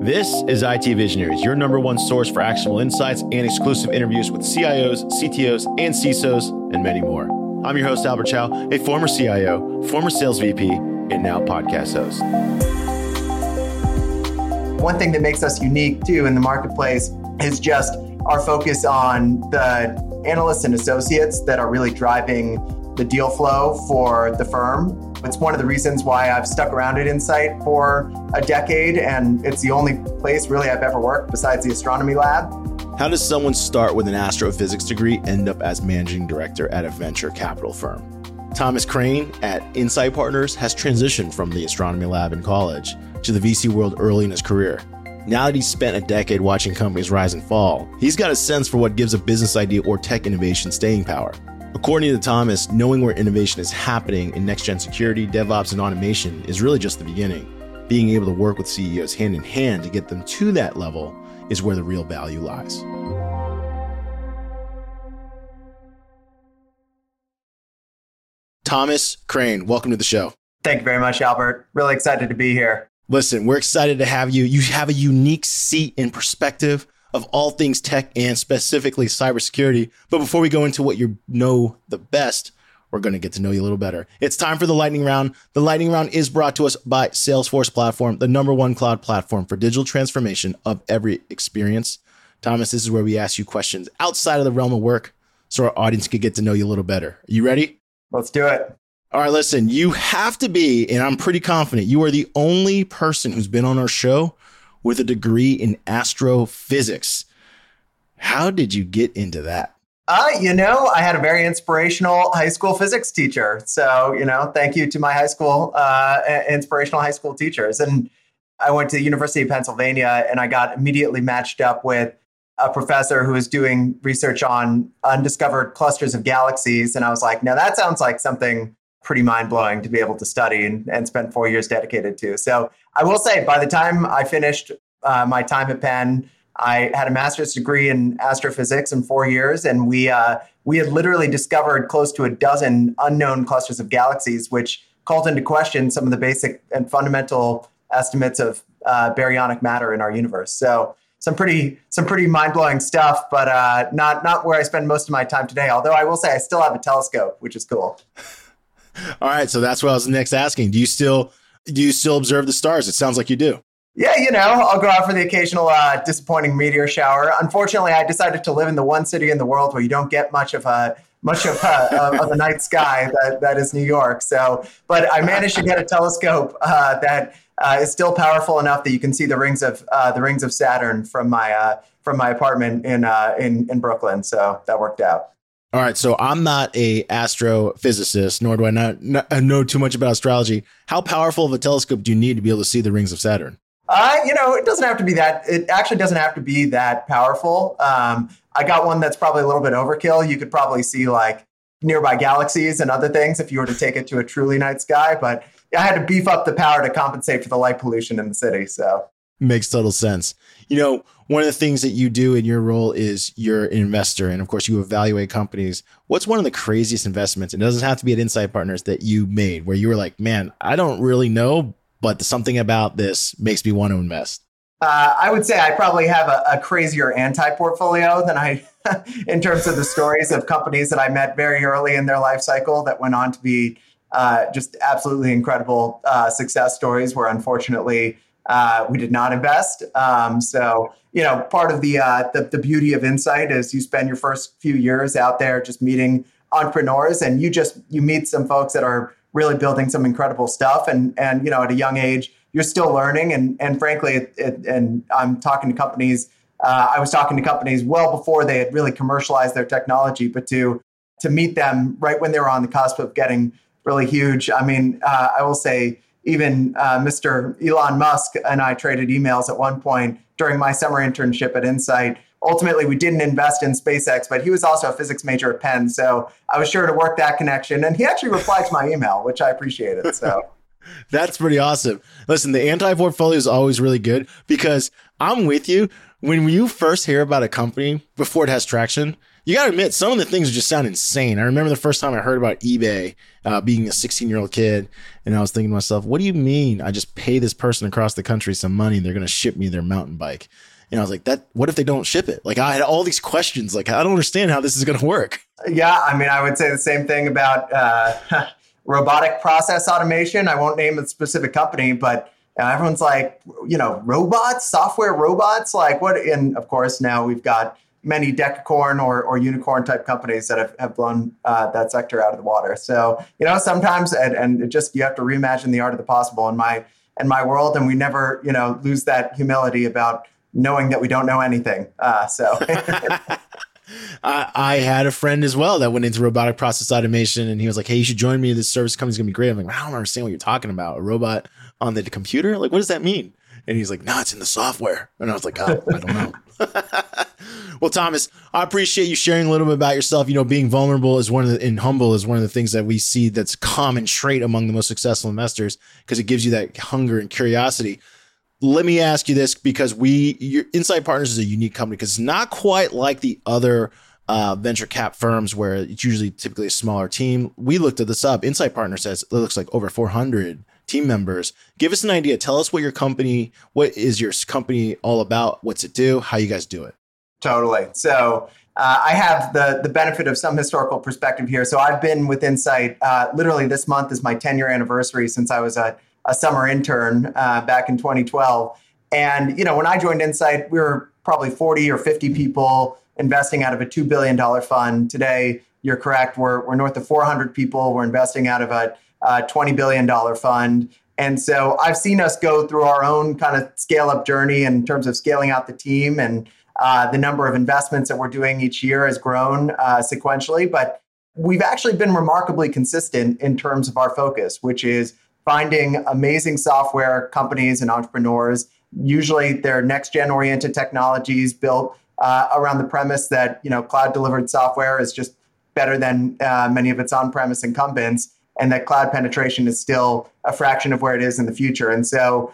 This is IT Visionaries, your number one source for actionable insights and exclusive interviews with CIOs, CTOs, and CISOs, and many more. I'm your host, Albert Chow, a former CIO, former sales VP, and now podcast host. One thing that makes us unique too in the marketplace is just our focus on the analysts and associates that are really driving the deal flow for the firm it's one of the reasons why I've stuck around at Insight for a decade, and it's the only place really I've ever worked besides the astronomy lab. How does someone start with an astrophysics degree end up as managing director at a venture capital firm? Thomas Krane at Insight Partners has transitioned from the astronomy lab in college to the VC world early in his career. Now that he's spent a decade watching companies rise and fall, he's got a sense for what gives a business idea or tech innovation staying power. According to Thomas, knowing where innovation is happening in next gen security, DevOps, and automation is really just the beginning. Being able to work with CEOs hand in hand to get them to that level is where the real value lies. Thomas Krane, welcome to the show. Thank you very much, Albert. Really excited to be here. Listen, we're excited to have you. You have a unique seat and perspective of all things tech and specifically cybersecurity. But before we go into what you know the best, we're going to get to know you a little better. It's time for the lightning round. The lightning round is brought to us by Salesforce Platform, the number one cloud platform for digital transformation of every experience. Thomas, this is where we ask you questions outside of the realm of work so our audience can get to know you a little better. Are you ready? Let's do it. All right, listen, you have to be, and I'm pretty confident, you are the only person who's been on our show with a degree in astrophysics. How did you get into that? Uh, you know, I had a very inspirational high school physics teacher. So, you know, thank you to my high school, uh, inspirational high school teachers. And I went to the University of Pennsylvania and I got immediately matched up with a professor who was doing research on undiscovered clusters of galaxies. And I was like, now that sounds like something pretty mind blowing to be able to study and, and spend four years dedicated to. So I will say, by the time I finished uh, my time at Penn, I had a master's degree in astrophysics in four years, and we uh, we had literally discovered close to a dozen unknown clusters of galaxies, which called into question some of the basic and fundamental estimates of uh, baryonic matter in our universe. So some pretty some pretty mind blowing stuff, but uh, not not where I spend most of my time today. Although I will say I still have a telescope, which is cool. All right, so that's what I was next asking. Do you still do you still observe the stars? It sounds like you do. Yeah, you know, I'll go out for the occasional uh, disappointing meteor shower. Unfortunately, I decided to live in the one city in the world where you don't get much of a much of a, of a night sky that, that is New York. So, but I managed to get a telescope uh, that uh, is still powerful enough that you can see the rings of uh, the rings of Saturn from my uh, from my apartment in uh, in in Brooklyn. So that worked out. All right, so I'm not a astrophysicist, nor do I not, not know too much about astrology. How powerful of a telescope do you need to be able to see the rings of Saturn? Uh, you know, it doesn't have to be that. It actually doesn't have to be that powerful. Um, I got one that's probably a little bit overkill. You could probably see like nearby galaxies and other things if you were to take it to a truly night sky. But I had to beef up the power to compensate for the light pollution in the city. So makes total sense. You know, one of the things that you do in your role is you're an investor and of course you evaluate companies. What's one of the craziest investments? It doesn't have to be at insight partners that you made where you were like man i don't really know but something about this makes me want to invest. Uh, i would say i probably have a, a crazier anti-portfolio than i in terms of the stories of companies that i met very early in their life cycle that went on to be uh, just absolutely incredible uh, success stories where unfortunately uh, we did not invest. Um, so, you know, part of the, uh, the, the beauty of Insight is you spend your first few years out there just meeting entrepreneurs, and you just you meet some folks that are really building some incredible stuff. And and you know, at a young age, you're still learning. And and frankly, it, it, and I'm talking to companies. Uh, I was talking to companies well before they had really commercialized their technology, but to to meet them right when they were on the cusp of getting really huge. I mean, uh, I will say even uh, Mr. Elon Musk and I traded emails at one point during my summer internship at Insight. Ultimately, we didn't invest in SpaceX, but he was also a physics major at Penn. So I was sure to work that connection. And he actually replied to my email, which I appreciated. So that's pretty awesome. Listen, the anti portfolio is always really good because I'm with you. When you first hear about a company before it has traction, you got to admit, some of the things just sound insane. I remember the first time I heard about eBay uh, being a 16 year old kid, and I was thinking to myself, what do you mean I just pay this person across the country some money and they're going to ship me their mountain bike? And I was like, that, what if they don't ship it? Like, I had all these questions. Like, I don't understand how this is going to work. Yeah. I mean, I would say the same thing about uh, robotic process automation. I won't name a specific company, but uh, everyone's like, you know, robots, software robots. Like, what? And of course, now we've got many decacorn or, or unicorn type companies that have, have blown uh, that sector out of the water. So, you know, sometimes, and, and it just, you have to reimagine the art of the possible in my, in my world. And we never, you know, lose that humility about knowing that we don't know anything. Uh, so. I, I, had a friend as well that went into robotic process automation and he was like, Hey, you should join me. This service company. company's gonna be great. I'm like, I don't understand what you're talking about. A robot on the computer? Like, what does that mean? And he's like, no, it's in the software. And I was like, oh, I don't know. well, Thomas, I appreciate you sharing a little bit about yourself. You know, being vulnerable is one of the and humble is one of the things that we see that's common trait among the most successful investors because it gives you that hunger and curiosity. Let me ask you this because we your Insight Partners is a unique company because it's not quite like the other uh, venture cap firms where it's usually typically a smaller team. We looked at this up. Insight Partners says it looks like over 400 team members. Give us an idea. Tell us what your company, what is your company all about? What's it do? How you guys do it? Totally. So uh, I have the the benefit of some historical perspective here. So I've been with Insight. Uh, literally, this month is my 10 year anniversary since I was a, a summer intern uh, back in 2012. And you know, when I joined Insight, we were probably 40 or 50 people investing out of a two billion dollar fund. Today, you're correct. We're we're north of 400 people. We're investing out of a uh, $20 billion fund. And so I've seen us go through our own kind of scale up journey in terms of scaling out the team. And uh, the number of investments that we're doing each year has grown uh, sequentially. But we've actually been remarkably consistent in terms of our focus, which is finding amazing software companies and entrepreneurs. Usually they're next gen oriented technologies built uh, around the premise that you know cloud delivered software is just better than uh, many of its on premise incumbents and that cloud penetration is still a fraction of where it is in the future. And so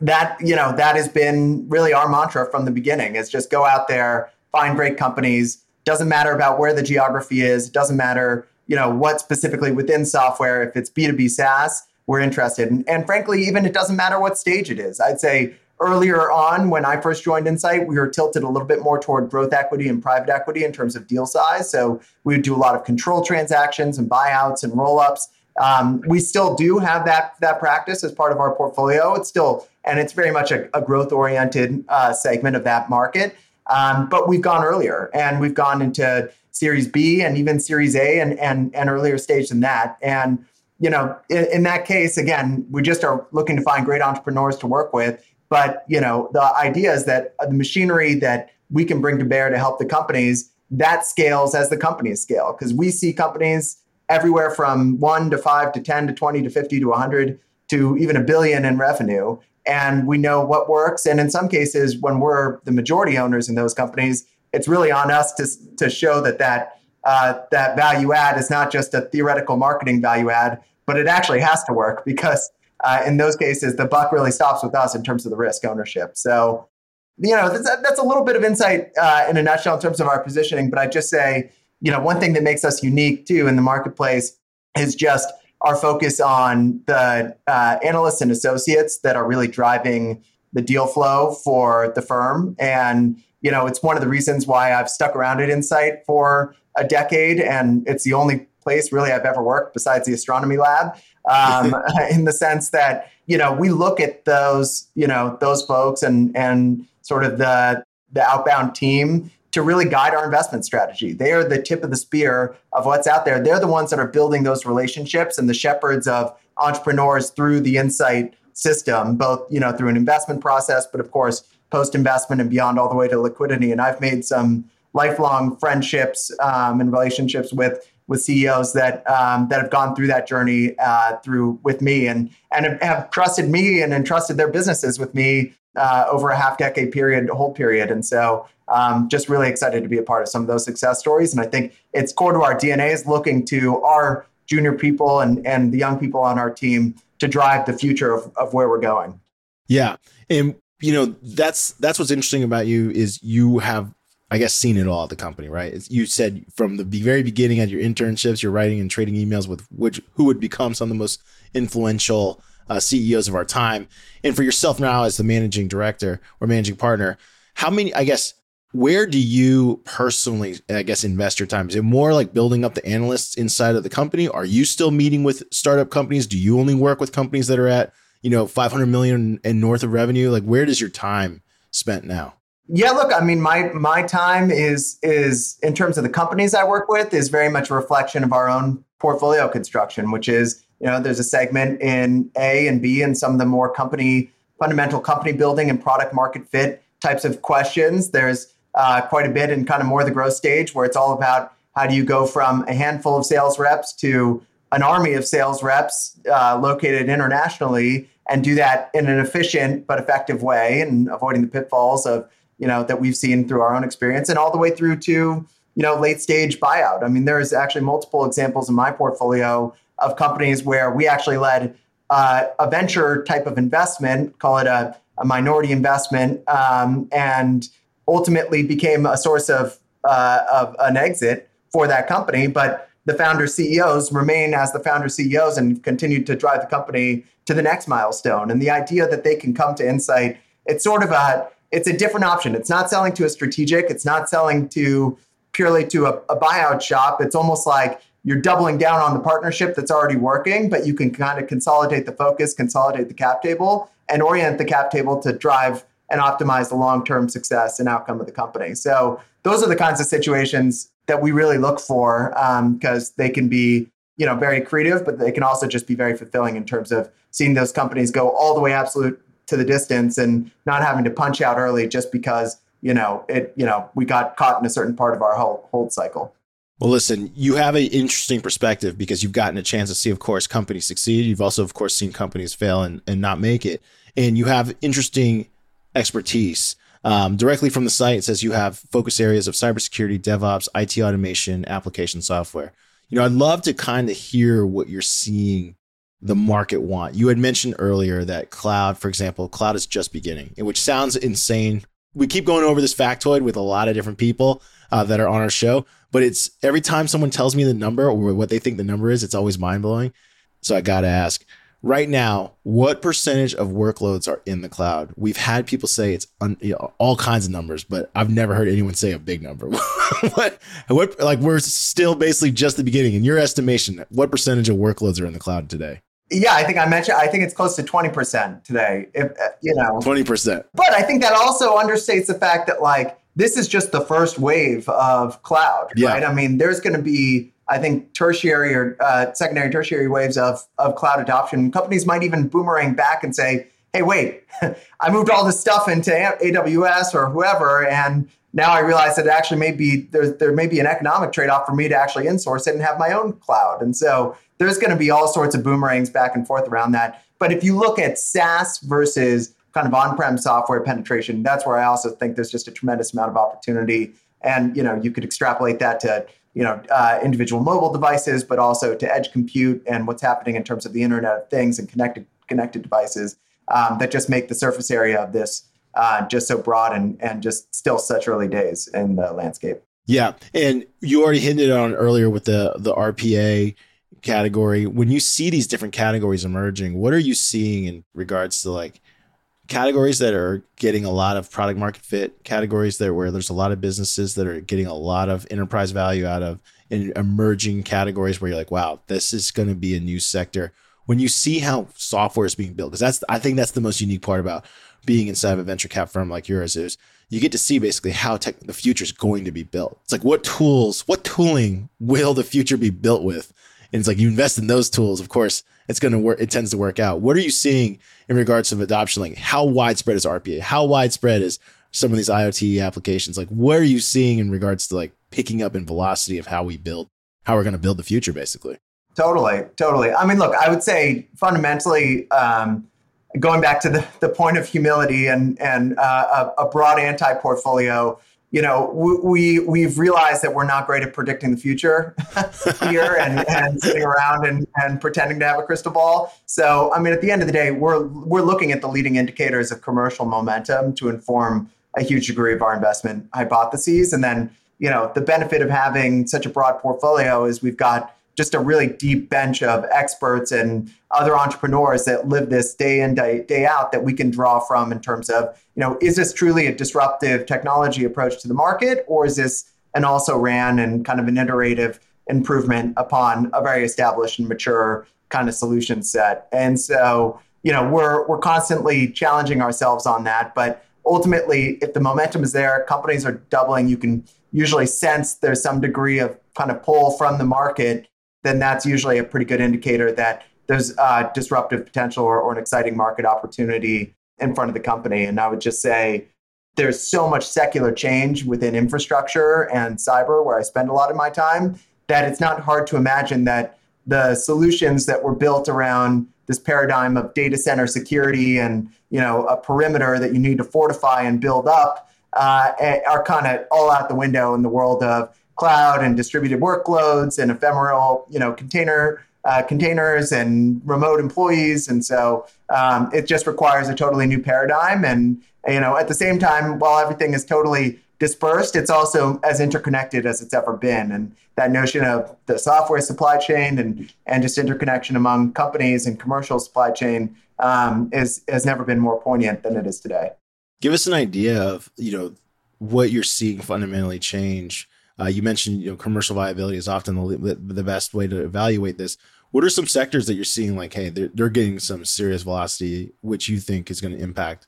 that, you know, that has been really our mantra from the beginning is just go out there, find great companies. Doesn't matter about where the geography is, doesn't matter, you know, what specifically within software, if it's B2B SaaS, we're interested. And, and frankly, even it doesn't matter what stage it is. I'd say earlier on when I first joined Insight, we were tilted a little bit more toward growth equity and private equity in terms of deal size. So we would do a lot of control transactions and buyouts and roll ups. Um, we still do have that that practice as part of our portfolio. It's still and it's very much a, a growth oriented uh, segment of that market. Um, but we've gone earlier and we've gone into Series B and even Series A and and, and earlier stage than that. And you know, in, in that case, again, we just are looking to find great entrepreneurs to work with. But you know, the idea is that the machinery that we can bring to bear to help the companies that scales as the companies scale because we see companies everywhere from one to five to 10 to 20 to 50 to 100 to even a billion in revenue. And we know what works. And in some cases, when we're the majority owners in those companies, it's really on us to, to show that that, uh, that value add is not just a theoretical marketing value add, but it actually has to work because uh, in those cases, the buck really stops with us in terms of the risk ownership. So, you know, that's, that's a little bit of insight uh, in a nutshell in terms of our positioning. But I just say, you know, one thing that makes us unique too in the marketplace is just our focus on the uh, analysts and associates that are really driving the deal flow for the firm. And, you know, it's one of the reasons why I've stuck around at Insight for a decade. And it's the only place really I've ever worked besides the astronomy lab, um, in the sense that, you know, we look at those, you know, those folks and, and sort of the, the outbound team to really guide our investment strategy. They are the tip of the spear of what's out there. They're the ones that are building those relationships and the shepherds of entrepreneurs through the insight system, both you know through an investment process, but of course post investment and beyond, all the way to liquidity. And I've made some lifelong friendships um, and relationships with with CEOs that um, that have gone through that journey uh, through with me and and have, have trusted me and entrusted their businesses with me uh, over a half decade period, whole period. And so um, just really excited to be a part of some of those success stories. And I think it's core to our DNA is looking to our junior people and, and the young people on our team to drive the future of, of where we're going. Yeah. And you know, that's that's what's interesting about you is you have I guess, seen it all at the company, right? You said from the very beginning at your internships, you're writing and trading emails with which who would become some of the most influential uh, CEOs of our time. And for yourself now as the managing director or managing partner, how many, I guess, where do you personally, I guess, invest your time? Is it more like building up the analysts inside of the company? Are you still meeting with startup companies? Do you only work with companies that are at, you know, 500 million and north of revenue? Like, where does your time spent now? Yeah, look, I mean, my my time is is in terms of the companies I work with is very much a reflection of our own portfolio construction, which is you know there's a segment in A and B and some of the more company fundamental company building and product market fit types of questions. There's uh, quite a bit in kind of more the growth stage where it's all about how do you go from a handful of sales reps to an army of sales reps uh, located internationally and do that in an efficient but effective way and avoiding the pitfalls of you know that we've seen through our own experience and all the way through to you know late stage buyout i mean there's actually multiple examples in my portfolio of companies where we actually led uh, a venture type of investment call it a, a minority investment um, and ultimately became a source of, uh, of an exit for that company. But the founder CEOs remain as the founder CEOs and continue to drive the company to the next milestone. And the idea that they can come to Insight, it's sort of a it's a different option. It's not selling to a strategic. It's not selling to purely to a, a buyout shop. It's almost like you're doubling down on the partnership that's already working, but you can kind of consolidate the focus, consolidate the cap table, and orient the cap table to drive and optimize the long-term success and outcome of the company. So those are the kinds of situations that we really look for because um, they can be you know very creative, but they can also just be very fulfilling in terms of seeing those companies go all the way absolute to the distance and not having to punch out early just because you know it you know we got caught in a certain part of our hold, hold cycle. Well, listen, you have an interesting perspective because you've gotten a chance to see, of course, companies succeed. You've also, of course, seen companies fail and, and not make it. And you have interesting expertise. Um, directly from the site, it says you have focus areas of cybersecurity, DevOps, IT automation, application software. You know, I'd love to kind of hear what you're seeing the market want. You had mentioned earlier that cloud, for example, cloud is just beginning, which sounds insane. We keep going over this factoid with a lot of different people uh, that are on our show, but it's every time someone tells me the number or what they think the number is, it's always mind blowing. So I got to ask, right now, what percentage of workloads are in the cloud? We've had people say it's un, you know, all kinds of numbers, but I've never heard anyone say a big number. what, what, like we're still basically just the beginning. In your estimation, what percentage of workloads are in the cloud today? Yeah, I think I mentioned. I think it's close to twenty percent today. If uh, you know, twenty percent. But I think that also understates the fact that like this is just the first wave of cloud, yeah. right? I mean, there's going to be I think tertiary or uh, secondary, tertiary waves of of cloud adoption. Companies might even boomerang back and say, "Hey, wait, I moved all this stuff into AWS or whoever, and now I realize that actually maybe there there may be an economic trade off for me to actually insource it and have my own cloud." And so there's going to be all sorts of boomerangs back and forth around that. But if you look at SaaS versus kind of on-prem software penetration, that's where I also think there's just a tremendous amount of opportunity. And you know, you could extrapolate that to you know, uh, individual mobile devices, but also to edge compute and what's happening in terms of the Internet of Things and connected connected devices um, that just make the surface area of this uh, just so broad and and just still such early days in the landscape. Yeah, and you already hinted on earlier with the the RPA category. When you see these different categories emerging, what are you seeing in regards to like categories that are getting a lot of product market fit, categories that where there's a lot of businesses that are getting a lot of enterprise value out of, in emerging categories where you're like, wow, this is going to be a new sector. When you see how software is being built, because that's I think that's the most unique part about being inside of a venture cap firm like yours is you get to see basically how tech, the future is going to be built. It's like what tools, what tooling will the future be built with? And it's like you invest in those tools, of course, it's going to work. It tends to work out. What are you seeing in regards to adoption? Like how widespread is RPA? How widespread is some of these IoT applications? Like what are you seeing in regards to like picking up in velocity of how we build, how we're going to build the future, basically? Totally, totally. I mean, look, I would say fundamentally, um, going back to the, the point of humility and and uh, a, a broad anti portfolio you know, we, we have realized that we're not great at predicting the future here and, and sitting around and, and pretending to have a crystal ball. So, I mean, at the end of the day, we're we're looking at the leading indicators of commercial momentum to inform a huge degree of our investment hypotheses. And then, you know, the benefit of having such a broad portfolio is we've got just a really deep bench of experts and other entrepreneurs that live this day in day, day out that we can draw from in terms of you know is this truly a disruptive technology approach to the market or is this an also ran and kind of an iterative improvement upon a very established and mature kind of solution set? And so you know we're we're constantly challenging ourselves on that but ultimately if the momentum is there companies are doubling. You can usually sense there's some degree of kind of pull from the market then that's usually a pretty good indicator that there's uh, disruptive potential or, or an exciting market opportunity in front of the company. And I would just say there's so much secular change within infrastructure and cyber, where I spend a lot of my time, that it's not hard to imagine that the solutions that were built around this paradigm of data center security and you know a perimeter that you need to fortify and build up uh, are kind of all out the window in the world of cloud and distributed workloads and ephemeral, you know, container uh, containers and remote employees. And so um, it just requires a totally new paradigm. And you know, at the same time, while everything is totally dispersed, it's also as interconnected as it's ever been. And that notion of the software supply chain and and just interconnection among companies and commercial supply chain um, is has never been more poignant than it is today. Give us an idea of you know what you're seeing fundamentally change uh, you mentioned you know commercial viability is often the, the best way to evaluate this. What are some sectors that you're seeing like, hey, they're, they're getting some serious velocity, which you think is going to impact,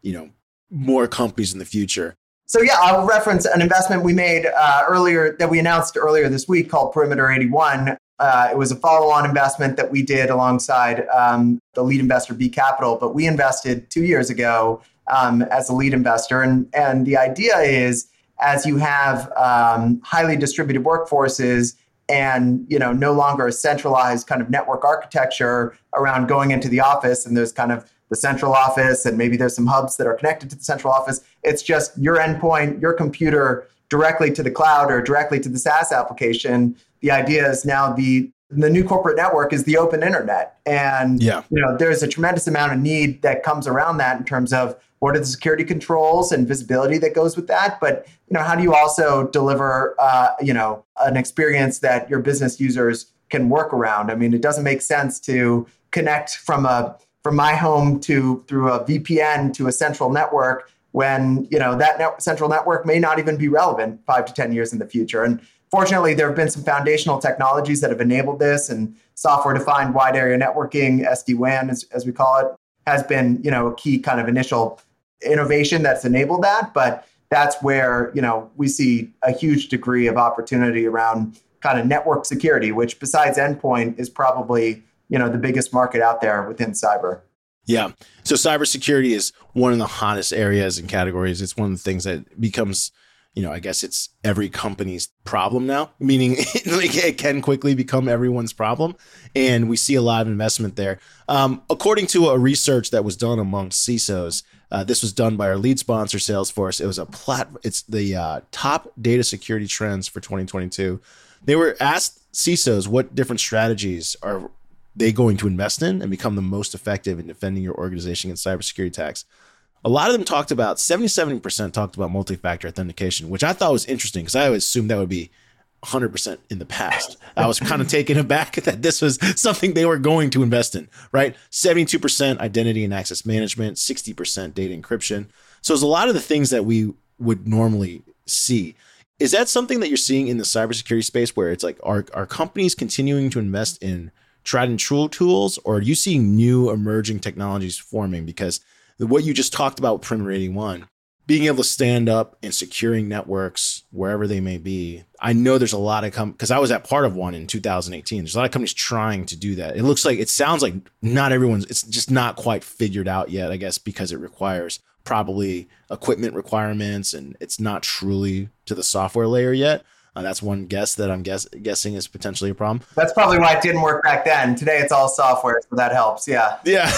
you know, more companies in the future? So yeah, I'll reference an investment we made uh, earlier that we announced earlier this week called Perimeter 81. Uh, it was a follow-on investment that we did alongside um, the lead investor B Capital, but we invested two years ago um, as a lead investor, and and the idea is as you have um, highly distributed workforces and you know no longer a centralized kind of network architecture around going into the office and there's kind of the central office and maybe there's some hubs that are connected to the central office. It's just your endpoint your computer directly to the cloud or directly to the SaaS application. The idea is now the the new corporate network is the open internet. And yeah. you know there's a tremendous amount of need that comes around that in terms of what are the security controls and visibility that goes with that. But you know how do you also deliver uh, you know an experience that your business users can work around? I mean it doesn't make sense to connect from a from my home to through a vpn to a central network when you know that net, central network may not even be relevant five to ten years in the future. And fortunately there have been some foundational technologies that have enabled this and software defined wide area networking sd-wan as, as we call it has been you know a key kind of initial innovation that's enabled that. But that's where you know we see a huge degree of opportunity around kind of network security, which besides endpoint is probably you know the biggest market out there within cyber. Yeah. So cybersecurity is one of the hottest areas and categories. It's one of the things that becomes you know, I guess it's every company's problem now, meaning it can quickly become everyone's problem. And we see a lot of investment there. Um, according to a research that was done among CISOs, uh, this was done by our lead sponsor, Salesforce. It was a plat. It's the uh, top data security trends for 2022. They were asked CISOs what different strategies are they going to invest in and become the most effective in defending your organization against cybersecurity attacks a lot of them talked about 77% talked about multi-factor authentication which i thought was interesting because i always assumed that would be 100% in the past. I was kind of taken aback that this was something they were going to invest in right? 72% identity and access management 60% data encryption. So it's a lot of the things that we would normally see. Is that something that you're seeing in the cybersecurity space where it's like are, are companies continuing to invest in tried and true tools or are you seeing new emerging technologies forming? Because what you just talked about with Perimeter 81, being able to stand up and securing networks wherever they may be. I know there's a lot of companies, because I was at part of one in 2018. There's a lot of companies trying to do that. It looks like it sounds like not everyone's. It's just not quite figured out yet. I guess because it requires probably equipment requirements and it's not truly to the software layer yet. Uh, that's one guess that I'm guess, guessing is potentially a problem. That's probably why it didn't work back then. Today it's all software, so that helps. Yeah. Yeah.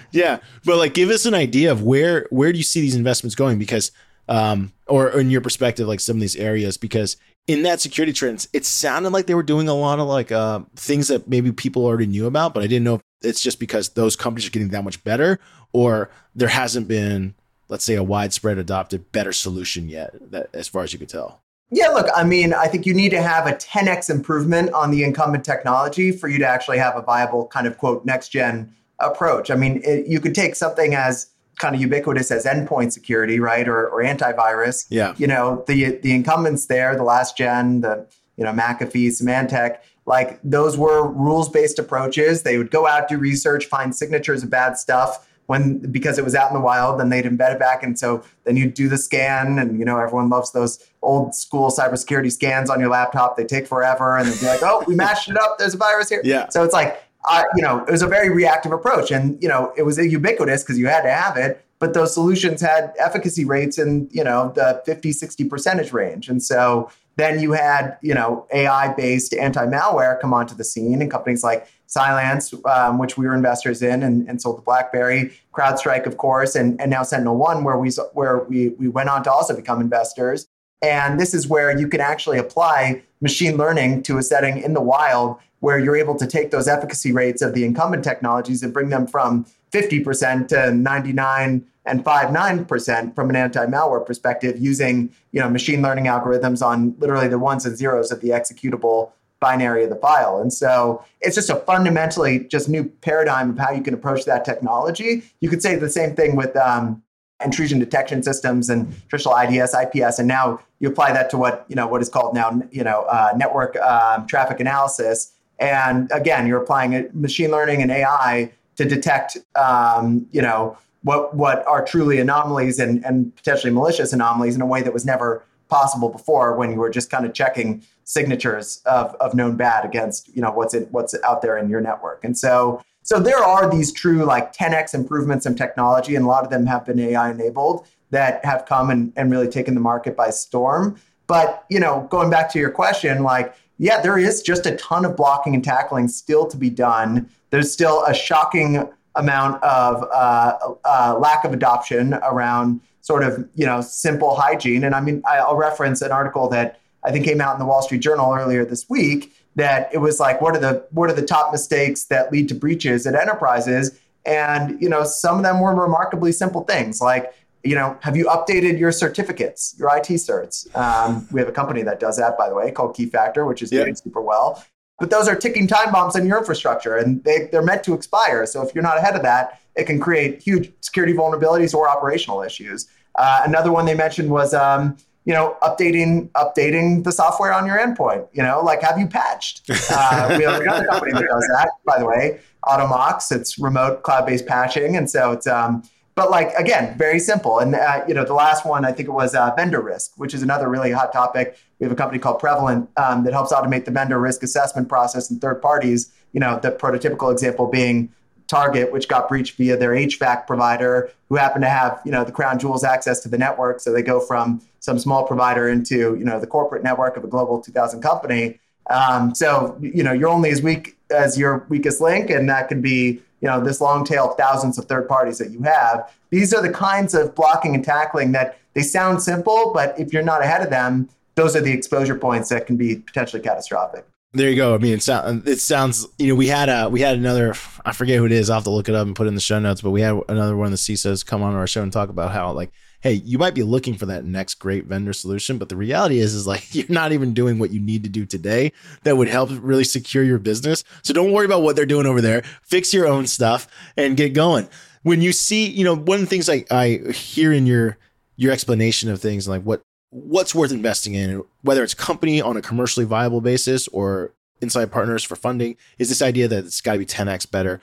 yeah, but like, give us an idea of where where do you see these investments going? Because, um, or, or in your perspective, like some of these areas, because in that security trends, it sounded like they were doing a lot of like uh, things that maybe people already knew about, but I didn't know if it's just because those companies are getting that much better, or there hasn't been, let's say, a widespread adopted better solution yet, that as far as you could tell? Yeah, look, I mean, I think you need to have a 10x improvement on the incumbent technology for you to actually have a viable kind of quote next gen approach. I mean, it, you could take something as kind of ubiquitous as endpoint security, right, or, or antivirus. Yeah. You know, the the incumbents there, the last gen, the you know McAfee, Symantec, like those were rules based approaches. They would go out do research, find signatures of bad stuff when because it was out in the wild. Then they'd embed it back, and so then you do the scan, and you know everyone loves those old school cybersecurity scans on your laptop. They take forever, and they'd be like, "Oh, we mashed it up. There's a virus here." Yeah. So it's like uh, you know, it was a very reactive approach, and you know, it was ubiquitous because you had to have it. But those solutions had efficacy rates in you know the 50, 60 percentage range, and so then you had you know AI based anti malware come onto the scene, and companies like Cylance, um, which we were investors in and, and sold to BlackBerry, CrowdStrike, of course, and, and now Sentinel One, where we where we we went on to also become investors. And this is where you can actually apply machine learning to a setting in the wild where you're able to take those efficacy rates of the incumbent technologies and bring them from 50% to 99 and 59% from an anti-malware perspective using you know machine learning algorithms on literally the ones and zeros of the executable binary of the file. And so it's just a fundamentally just new paradigm of how you can approach that technology. You could say the same thing with um, intrusion detection systems and traditional IDS, IPS, and now you apply that to what you know what is called now you know uh, network um, traffic analysis. And again, you're applying machine learning and AI to detect, um, you know, what what are truly anomalies and, and potentially malicious anomalies in a way that was never possible before when you were just kind of checking signatures of, of known bad against you know what's it what's out there in your network and so so there are these true like 10x improvements in technology and a lot of them have been ai enabled that have come and, and really taken the market by storm but you know going back to your question like yeah, there is just a ton of blocking and tackling still to be done. There's still a shocking amount of uh, uh, lack of adoption around sort of you know simple hygiene. And I mean, I'll reference an article that I think came out in the Wall Street Journal earlier this week that it was like, what are the what are the top mistakes that lead to breaches at enterprises? And you know, some of them were remarkably simple things like you know, have you updated your certificates, your IT certs? Um, we have a company that does that, by the way, called Keyfactor, which is yeah. doing super well. But those are ticking time bombs in your infrastructure, and they, they're meant to expire. So if you're not ahead of that, it can create huge security vulnerabilities or operational issues. Uh, another one they mentioned was, um, you know, updating updating the software on your endpoint. You know, like have you patched? Uh, we have another company that does that, by the way, Automox. It's remote cloud-based patching, and so it's um, but like again, very simple. And uh, you know, the last one I think it was uh, vendor risk, which is another really hot topic. We have a company called Prevalent um, that helps automate the vendor risk assessment process in third parties. You know, the prototypical example being Target, which got breached via their HVAC provider, who happened to have you know the crown jewels access to the network. So they go from some small provider into you know the corporate network of a global 2,000 company. Um, so you know you're only as weak as your weakest link, and that could be you know this long tail of thousands of third parties that you have these are the kinds of blocking and tackling that they sound simple but if you're not ahead of them those are the exposure points that can be potentially catastrophic there you go. I mean, it, sound, it sounds, you know, we had a, we had another, I forget who it is. I'll have to look it up and put it in the show notes, but we had another one of the CISOs come on our show and talk about how like hey, you might be looking for that next great vendor solution, but the reality is, is like you're not even doing what you need to do today that would help really secure your business. So don't worry about what they're doing over there. Fix your own stuff and get going. When you see, you know, one of the things I, I hear in your your explanation of things like what what's worth investing in, whether it's company on a commercially viable basis or Insight Partners for funding, is this idea that it's got to be 10x better.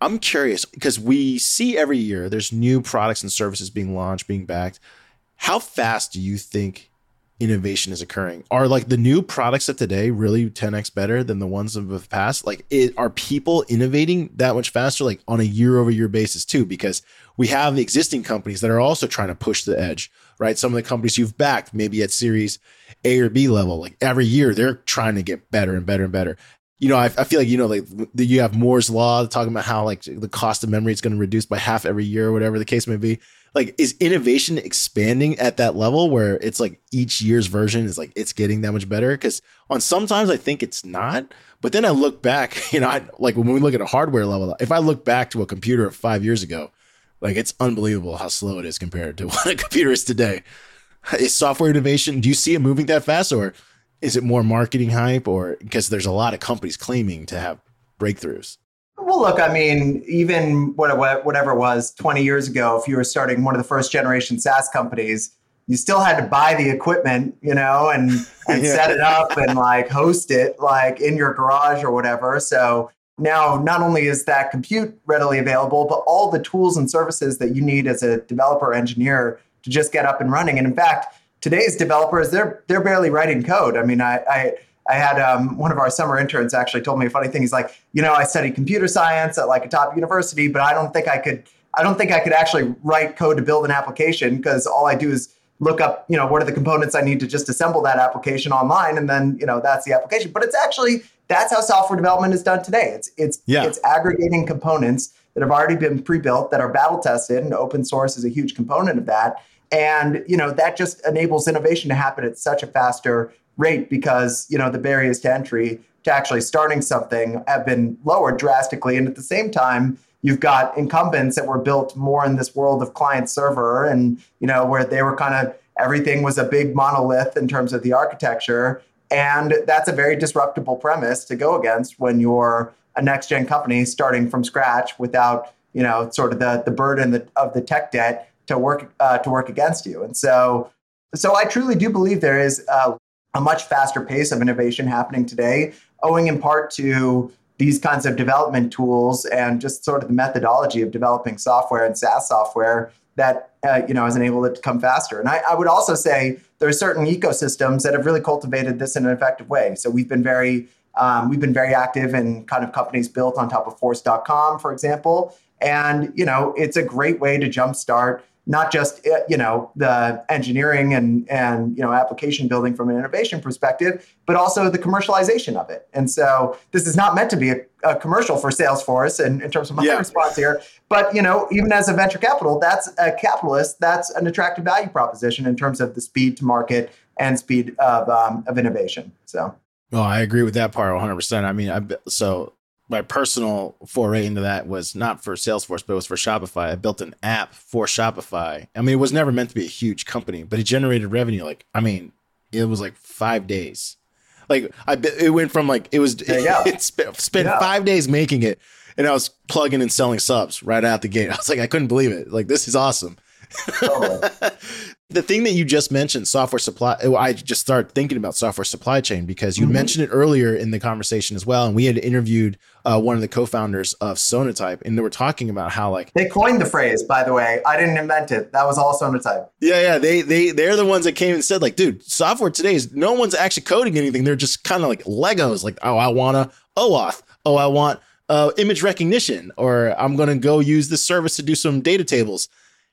I'm curious because we see every year there's new products and services being launched, being backed. How fast do you think innovation is occurring? Are like the new products of today really 10x better than the ones of the past? Like, it, are people innovating that much faster, like on a year over year basis too? Because we have the existing companies that are also trying to push the edge, right? Some of the companies you've backed, maybe at series A or B level, like every year they're trying to get better and better and better you know, I, I, feel like, you know, like you have Moore's law talking about how like the cost of memory is going to reduce by half every year or whatever the case may be. Like, is innovation expanding at that level where it's like each year's version is like it's getting that much better? Because on sometimes I think it's not, But then I look back, you know, I, like when we look at a hardware level, if I look back to a computer five years ago, like it's unbelievable how slow it is compared to what a computer is today. Is software innovation, do you see it moving that fast or is it more marketing hype or because there's a lot of companies claiming to have breakthroughs? Well, look, I mean, even whatever it was 20 years ago, if you were starting one of the first generation SaaS companies, you still had to buy the equipment, you know, and and yeah. set it up and like host it like in your garage or whatever. So now not only is that compute readily available, but all the tools and services that you need as a developer engineer to just get up and running. And in fact, today's developers they're they're barely writing code. I mean, I I, I had um, one of our summer interns actually told me a funny thing. He's like, you know, I studied computer science at like a top university, but I don't think I could. I don't think I could actually write code to build an application because all I do is look up, you know, what are the components I need to just assemble that application online, and then you know that's the application. But it's actually that's how software development is done today. It's it's yeah. it's aggregating components that have already been pre-built that are battle tested, and open source is a huge component of that. And you know that just enables innovation to happen at such a faster rate because you know the barriers to entry to actually starting something have been lowered drastically, and at the same time you've got incumbents that were built more in this world of client server and you know where they were kind of everything was a big monolith in terms of the architecture. And that's a very disruptible premise to go against when you're a next gen company starting from scratch without you know sort of the the burden of the tech debt to work uh, to work against you. And so so i truly do believe there is a, a much faster pace of innovation happening today owing in part to these kinds of development tools and just sort of the methodology of developing software and SaaS software that uh, you know has enabled it to come faster. And I, I, would also say there are certain ecosystems that have really cultivated this in an effective way. So we've been very um, we've been very active in kind of companies built on top of Force.com, for example. And you know it's a great way to jumpstart not just uh, you know the engineering and and you know application building from an innovation perspective, but also the commercialization of it. And so this is not meant to be a, a commercial for Salesforce in, in terms of my yeah. response here. But you know, even as a venture capital, that's a capitalist, that's an attractive value proposition in terms of the speed to market and speed of um, of innovation. So. Oh, I agree with that part 100%. I mean, I so my personal foray into that was not for Salesforce, but it was for Shopify. I built an app for Shopify. I mean, it was never meant to be a huge company, but it generated revenue. Like, I mean, it was like five days. Like, I it went from like it was it, it spent, spent yeah. five days making it, and I was plugging and selling subs right out the gate. I was like, I couldn't believe it. Like, this is awesome. the thing that you just mentioned, software supply, oh, I just started thinking about software supply chain because you mm-hmm. mentioned it earlier in the conversation as well. And we had interviewed uh, one of the co-founders of Sonatype, and they were talking about how like they coined the phrase. By the way, I didn't invent it. That was all Sonatype. Yeah, yeah. They they they're the ones that came and said like, dude, software today is no one's actually coding anything. They're just kind of like Legos. Like, oh, I want a OAuth. Oh, I want uh, image recognition, or I'm going to go use this service to do some data tables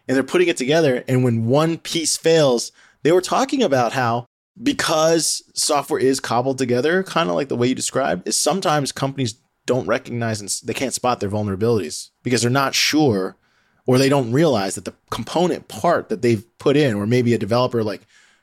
and they're putting it together. And when one piece fails, they were talking about how because software is cobbled together, kind of like the way you described, is sometimes companies don't recognize and they can't spot their vulnerabilities because they're not sure or they don't realize that the component part that they've put in, or maybe a developer like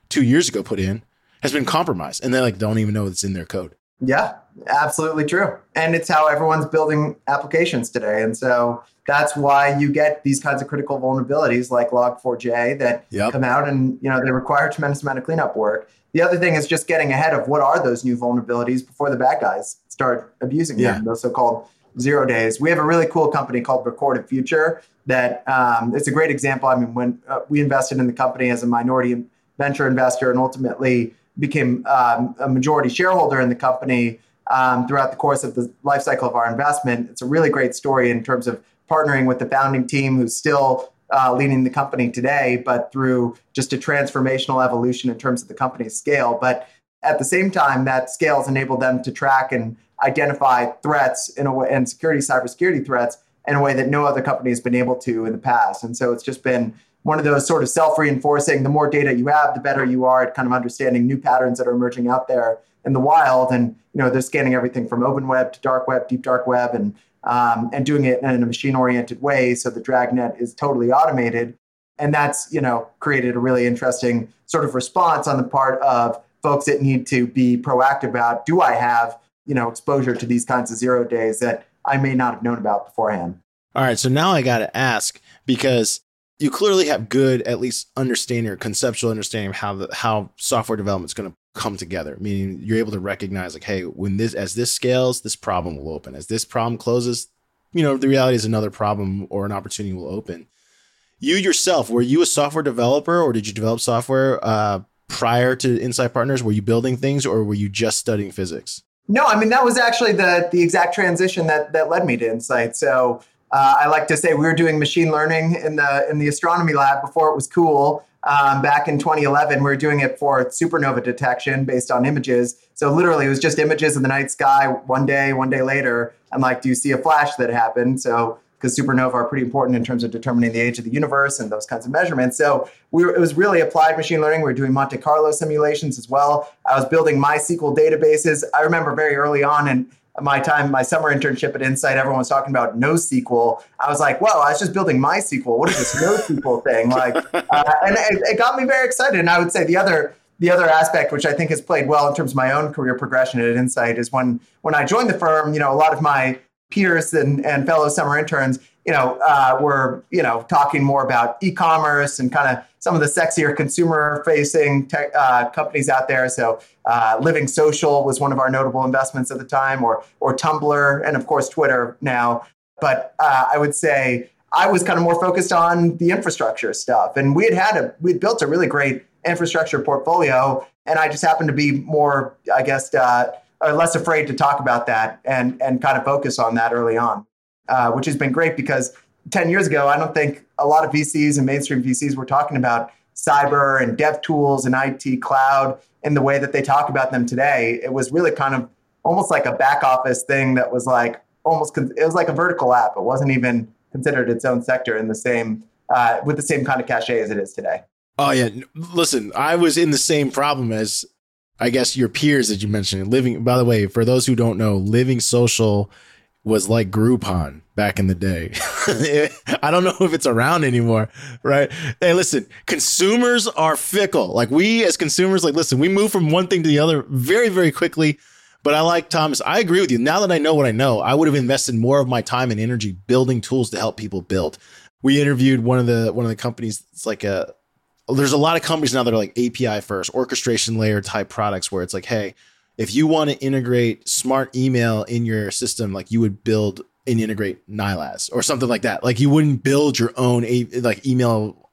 two years ago put in, has been compromised and they like don't even know it's in their code. Yeah, absolutely true. And it's how everyone's building applications today. And so that's why you get these kinds of critical vulnerabilities like log4j that yep. come out and you know they require a tremendous amount of cleanup work the other thing is just getting ahead of what are those new vulnerabilities before the bad guys start abusing yeah. them those so-called zero days we have a really cool company called recorded future that um, it's a great example i mean when uh, we invested in the company as a minority venture investor and ultimately became um, a majority shareholder in the company um, throughout the course of the life cycle of our investment it's a really great story in terms of partnering with the founding team who's still uh, leading the company today, but through just a transformational evolution in terms of the company's scale. But at the same time, that scale has enabled them to track and identify threats in a way and security, cybersecurity threats in a way that no other company has been able to in the past. And so it's just been one of those sort of self-reinforcing. The more data you have, the better you are at kind of understanding new patterns that are emerging out there in the wild. And you know, they're scanning everything from open web to dark web, deep dark web, and um, and doing it in a machine oriented way. So the dragnet is totally automated. And that's, you know, created a really interesting sort of response on the part of folks that need to be proactive about do I have you know, exposure to these kinds of zero days that I may not have known about beforehand. All right. So now I got to ask because you clearly have good, at least understanding or conceptual understanding of how the, how software development is going to come together. Meaning you're able to recognize like, hey, when this as this scales, this problem will open. As this problem closes, you know, the reality is another problem or an opportunity will open. You yourself, were you a software developer or did you develop software uh, prior to Insight Partners? Were you building things or were you just studying physics? No, I mean that was actually the the exact transition that that led me to Insight. So uh, I like to say we were doing machine learning in the in the astronomy lab before it was cool. Um, back in 2011, we were doing it for supernova detection based on images. So literally, it was just images of the night sky one day, one day later. I'm like, do you see a flash that happened? So because supernova are pretty important in terms of determining the age of the universe and those kinds of measurements. So we were, it was really applied machine learning. We were doing Monte Carlo simulations as well. I was building MySQL databases. I remember very early on in my time, my summer internship at Insight, everyone was talking about NoSQL. I was like, "Well, I was just building MySQL. What is this NoSQL thing?" Like, uh, and it, it got me very excited. And I would say the other the other aspect, which I think has played well in terms of my own career progression at Insight, is when when I joined the firm. You know, a lot of my peers and, and fellow summer interns, you know, uh, were you know talking more about e-commerce and kind of some of the sexier consumer-facing tech, uh, companies out there. So, uh, Living Social was one of our notable investments at the time, or or Tumblr, and of course Twitter now. But uh, I would say I was kind of more focused on the infrastructure stuff, and we had had a we had built a really great infrastructure portfolio, and I just happened to be more, I guess, uh, less afraid to talk about that and and kind of focus on that early on, uh, which has been great because 10 years ago, I don't think a lot of VCs and mainstream VCs were talking about cyber and dev tools and IT cloud in the way that they talk about them today. It was really kind of almost like a back office thing that was like almost it was like a vertical app. It wasn't even considered its own sector in the same uh, with the same kind of cachet as it is today. Oh yeah, listen, I was in the same problem as I guess your peers that you mentioned. Living, by the way, for those who don't know, Living Social was like Groupon back in the day. I don't know if it's around anymore, right? Hey, listen, consumers are fickle. Like we as consumers, like listen, we move from one thing to the other very, very quickly. But I like Thomas. I agree with you. Now that I know what I know, I would have invested more of my time and energy building tools to help people build. We interviewed one of the one of the companies. It's like a there's a lot of companies now that are like API first, orchestration layer type products where it's like, hey, if you want to integrate smart email in your system, like you would build and integrate Nylas or something like that. Like you wouldn't build your own a, like email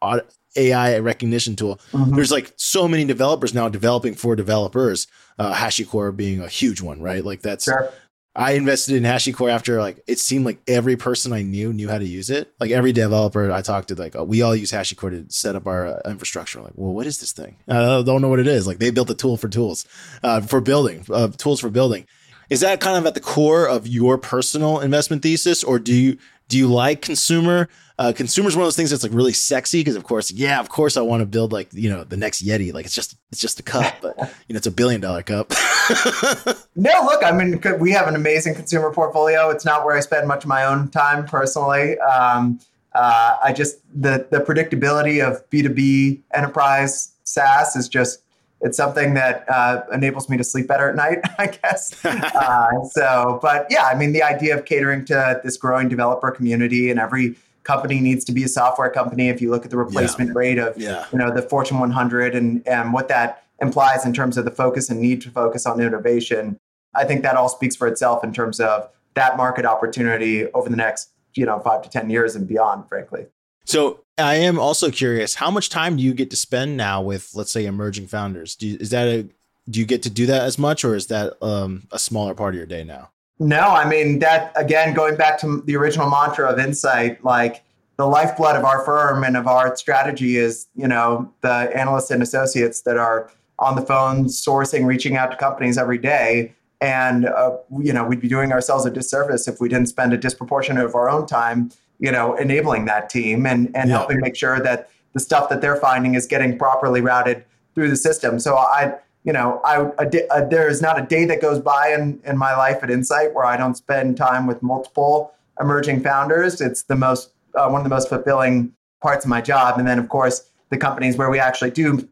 AI recognition tool. Mm-hmm. There's like so many developers now developing for developers. Uh, HashiCorp being a huge one, right? Like that's sure. I invested in HashiCorp after like it seemed like every person I knew knew how to use it. Like every developer I talked to, like oh, we all use HashiCorp to set up our uh, infrastructure. I'm like, well, what is this thing? I don't know what it is. Like they built a tool for tools, uh, for building, uh, tools for building. Is that kind of at the core of your personal investment thesis, or do you do you like consumer? Uh, consumer is one of those things that's like really sexy because, of course, yeah, of course, I want to build like you know the next Yeti. Like it's just it's just a cup, but you know it's a billion dollar cup. no, look, I mean we have an amazing consumer portfolio. It's not where I spend much of my own time personally. Um, uh, I just the the predictability of B two B enterprise SaaS is just it's something that uh, enables me to sleep better at night, I guess. uh, so, but yeah, I mean, the idea of catering to this growing developer community and every company needs to be a software company. If you look at the replacement yeah. rate of yeah. you know the Fortune 100 and and what that implies in terms of the focus and need to focus on innovation, I think that all speaks for itself in terms of that market opportunity over the next you know five to ten years and beyond, frankly. So I am also curious, how much time do you get to spend now with, let's say, emerging founders? You, is that a do you get to do that as much, or is that um, a smaller part of your day now? No, I mean that again, going back to the original mantra of Insight, like the lifeblood of our firm and of our strategy is, you know, the analysts and associates that are on the phone sourcing, reaching out to companies every day. And uh, you know, we'd be doing ourselves a disservice if we didn't spend a disproportionate of our own time you know, enabling that team and, and yeah. helping make sure that the stuff that they're finding is getting properly routed through the system. So I, you know, I, a, a, there is not a day that goes by in, in my life at Insight where I don't spend time with multiple emerging founders. It's the most, uh, one of the most fulfilling parts of my job. And then of course, the companies where we actually do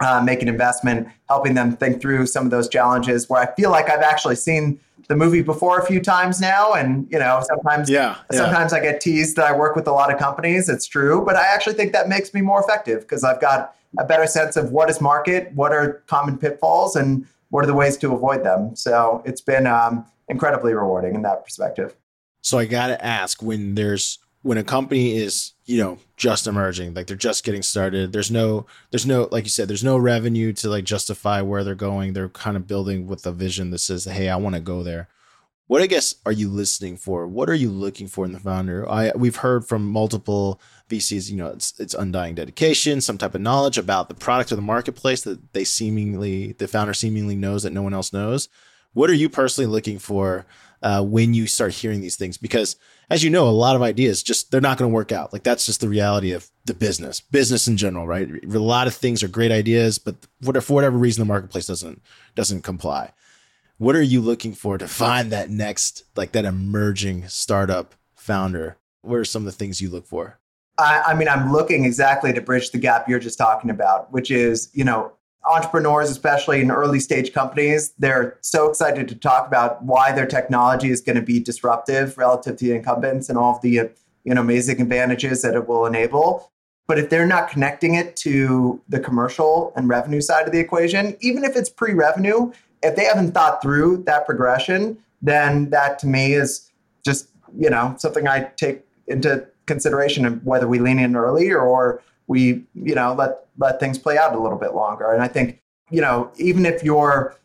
uh, make an investment, helping them think through some of those challenges. Where I feel like I've actually seen the movie before a few times now, and you know sometimes yeah, yeah. sometimes I get teased that I work with a lot of companies. It's true, but I actually think that makes me more effective because I've got a better sense of what is market, what are common pitfalls, and what are the ways to avoid them. So it's been um, incredibly rewarding in that perspective. So I got to ask when there's when a company is you know just emerging like they're just getting started. There's no there's no like you said there's no revenue to like justify where they're going. They're kind of building with a vision that says hey i want to go there. What i guess are you listening for? What are you looking for in the founder? I we've heard from multiple vcs you know it's it's undying dedication some type of knowledge about the product or the marketplace that they seemingly the founder seemingly knows that no one else knows. What are you personally looking for uh, when you start hearing these things because as you know, a lot of ideas just they're not going to work out. Like that's just the reality of the business, business in general, right? A lot of things are great ideas, but for whatever reason, the marketplace doesn't doesn't comply. What are you looking for to find that next, like that emerging startup founder? What are some of the things you look for? I, I mean, I'm looking exactly to bridge the gap you're just talking about, which is, you know, entrepreneurs, especially in early stage companies, they're so excited to talk about why their technology is going to be disruptive relative to the incumbents and all of the you know amazing advantages that it will enable. But if they're not connecting it to the commercial and revenue side of the equation, even if it's pre-revenue, if they haven't thought through that progression, then that to me is just you know something I take into consideration of whether we lean in early or we you know let let things play out a little bit longer. And I think you know even if you're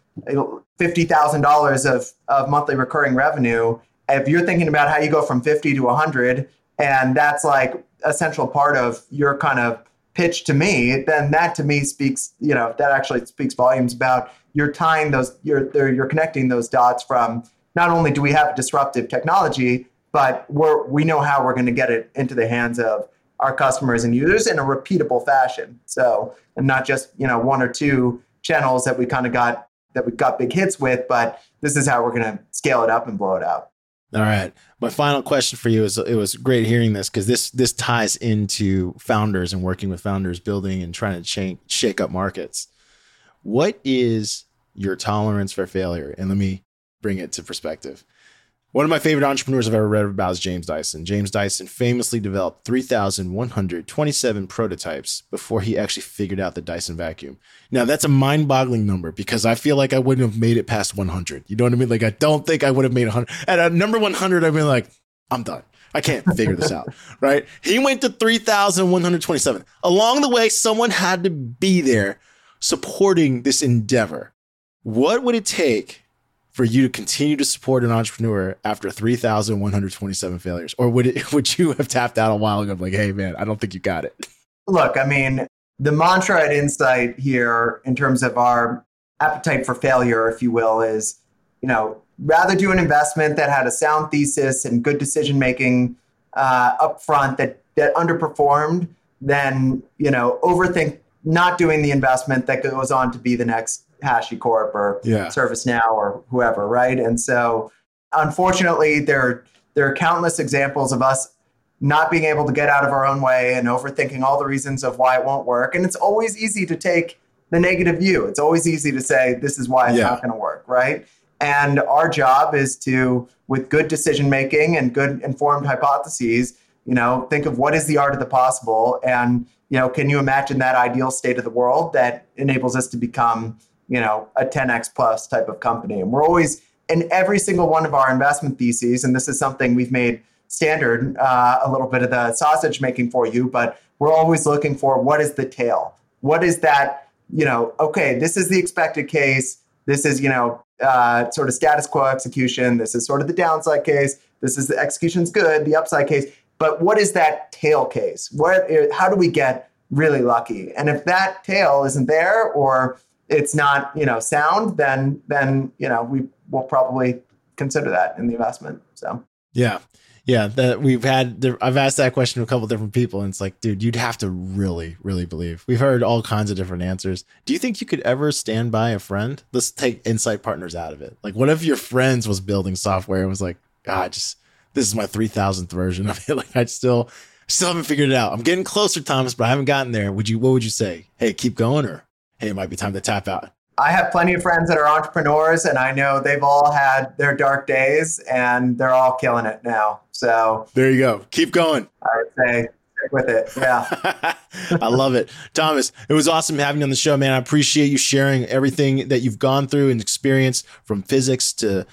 fifty thousand dollars of of monthly recurring revenue, if you're thinking about how you go from fifty to hundred, and that's like a central part of your kind of pitch to me, then that to me speaks, you know, that actually speaks volumes about you're tying those, you're you're connecting those dots from not only do we have disruptive technology, but we're we know how we're going to get it into the hands of our customers and users in a repeatable fashion. So, and not just, you know, one or two channels that we kind of got that we got big hits with, but this is how we're going to scale it up and blow it out. All right. My final question for you is it was great hearing this because this this ties into founders and working with founders building and trying to change, shake up markets. What is your tolerance for failure? And let me bring it to perspective. One of my favorite entrepreneurs I've ever read about is James Dyson. James Dyson famously developed 3,127 prototypes before he actually figured out the Dyson vacuum. Now, that's a mind boggling number because I feel like I wouldn't have made it past 100. You know what I mean? Like, I don't think I would have made 100. At number 100, I've like, I'm done. I can't figure this out, right? He went to 3,127. Along the way, someone had to be there supporting this endeavor. What would it take for you to continue to support an entrepreneur after 3,127 failures? Or would it, would you have tapped out a while ago like, hey, man, I don't think you got it? Look, I mean, the mantra at Insight here, in terms of our appetite for failure, if you will, is, you know, rather do an investment that had a sound thesis and good decision making uh, up front that, that underperformed than, you know, overthink not doing the investment that goes on to be the next HashiCorp or yeah. ServiceNow or whoever, right? And so, unfortunately, there there are countless examples of us not being able to get out of our own way and overthinking all the reasons of why it won't work. And it's always easy to take the negative view. It's always easy to say this is why it's yeah. not going to work, right? And our job is to, with good decision making and good informed hypotheses, you know, think of what is the art of the possible, and you know, can you imagine that ideal state of the world that enables us to become you know, a 10x plus type of company. And we're always in every single one of our investment theses, and this is something we've made standard uh, a little bit of the sausage making for you, but we're always looking for what is the tail? What is that? You know, okay, this is the expected case. This is, you know, uh, sort of status quo execution. This is sort of the downside case. This is the execution's good, the upside case. But what is that tail case? What? How do we get really lucky? And if that tail isn't there, or it's not you know sound, then then you know we will probably consider that in the investment. So yeah. Yeah, that we've had. I've asked that question to a couple different people, and it's like, dude, you'd have to really, really believe. We've heard all kinds of different answers. Do you think you could ever stand by a friend? Let's take Insight Partners out of it. Like, what if your friends was building software and was like, ah, God, just this is my three thousandth version of it. Like, I still, still haven't figured it out. I'm getting closer, Thomas, but I haven't gotten there. Would you? What would you say? Hey, keep going, or hey, it might be time to tap out? I have plenty of friends that are entrepreneurs, and I know they've all had their dark days, and they're all killing it now. So there you go. Keep going. I would say stick with it. Yeah. I love it. Thomas, it was awesome having you on the show, man. I appreciate you sharing everything that you've gone through and experienced from physics to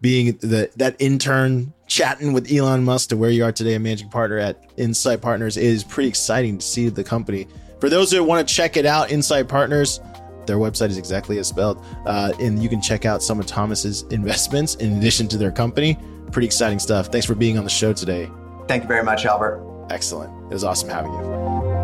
being the that intern chatting with Elon Musk to where you are today, a managing partner at Insight Partners. It is pretty exciting to see the company. For those that want to check it out, Insight Partners, their website is exactly as spelled. Uh, and you can check out some of Thomas's investments in addition to their company. Pretty exciting stuff. Thanks for being on the show today. Thank you very much, Albert. Excellent. It was awesome having you.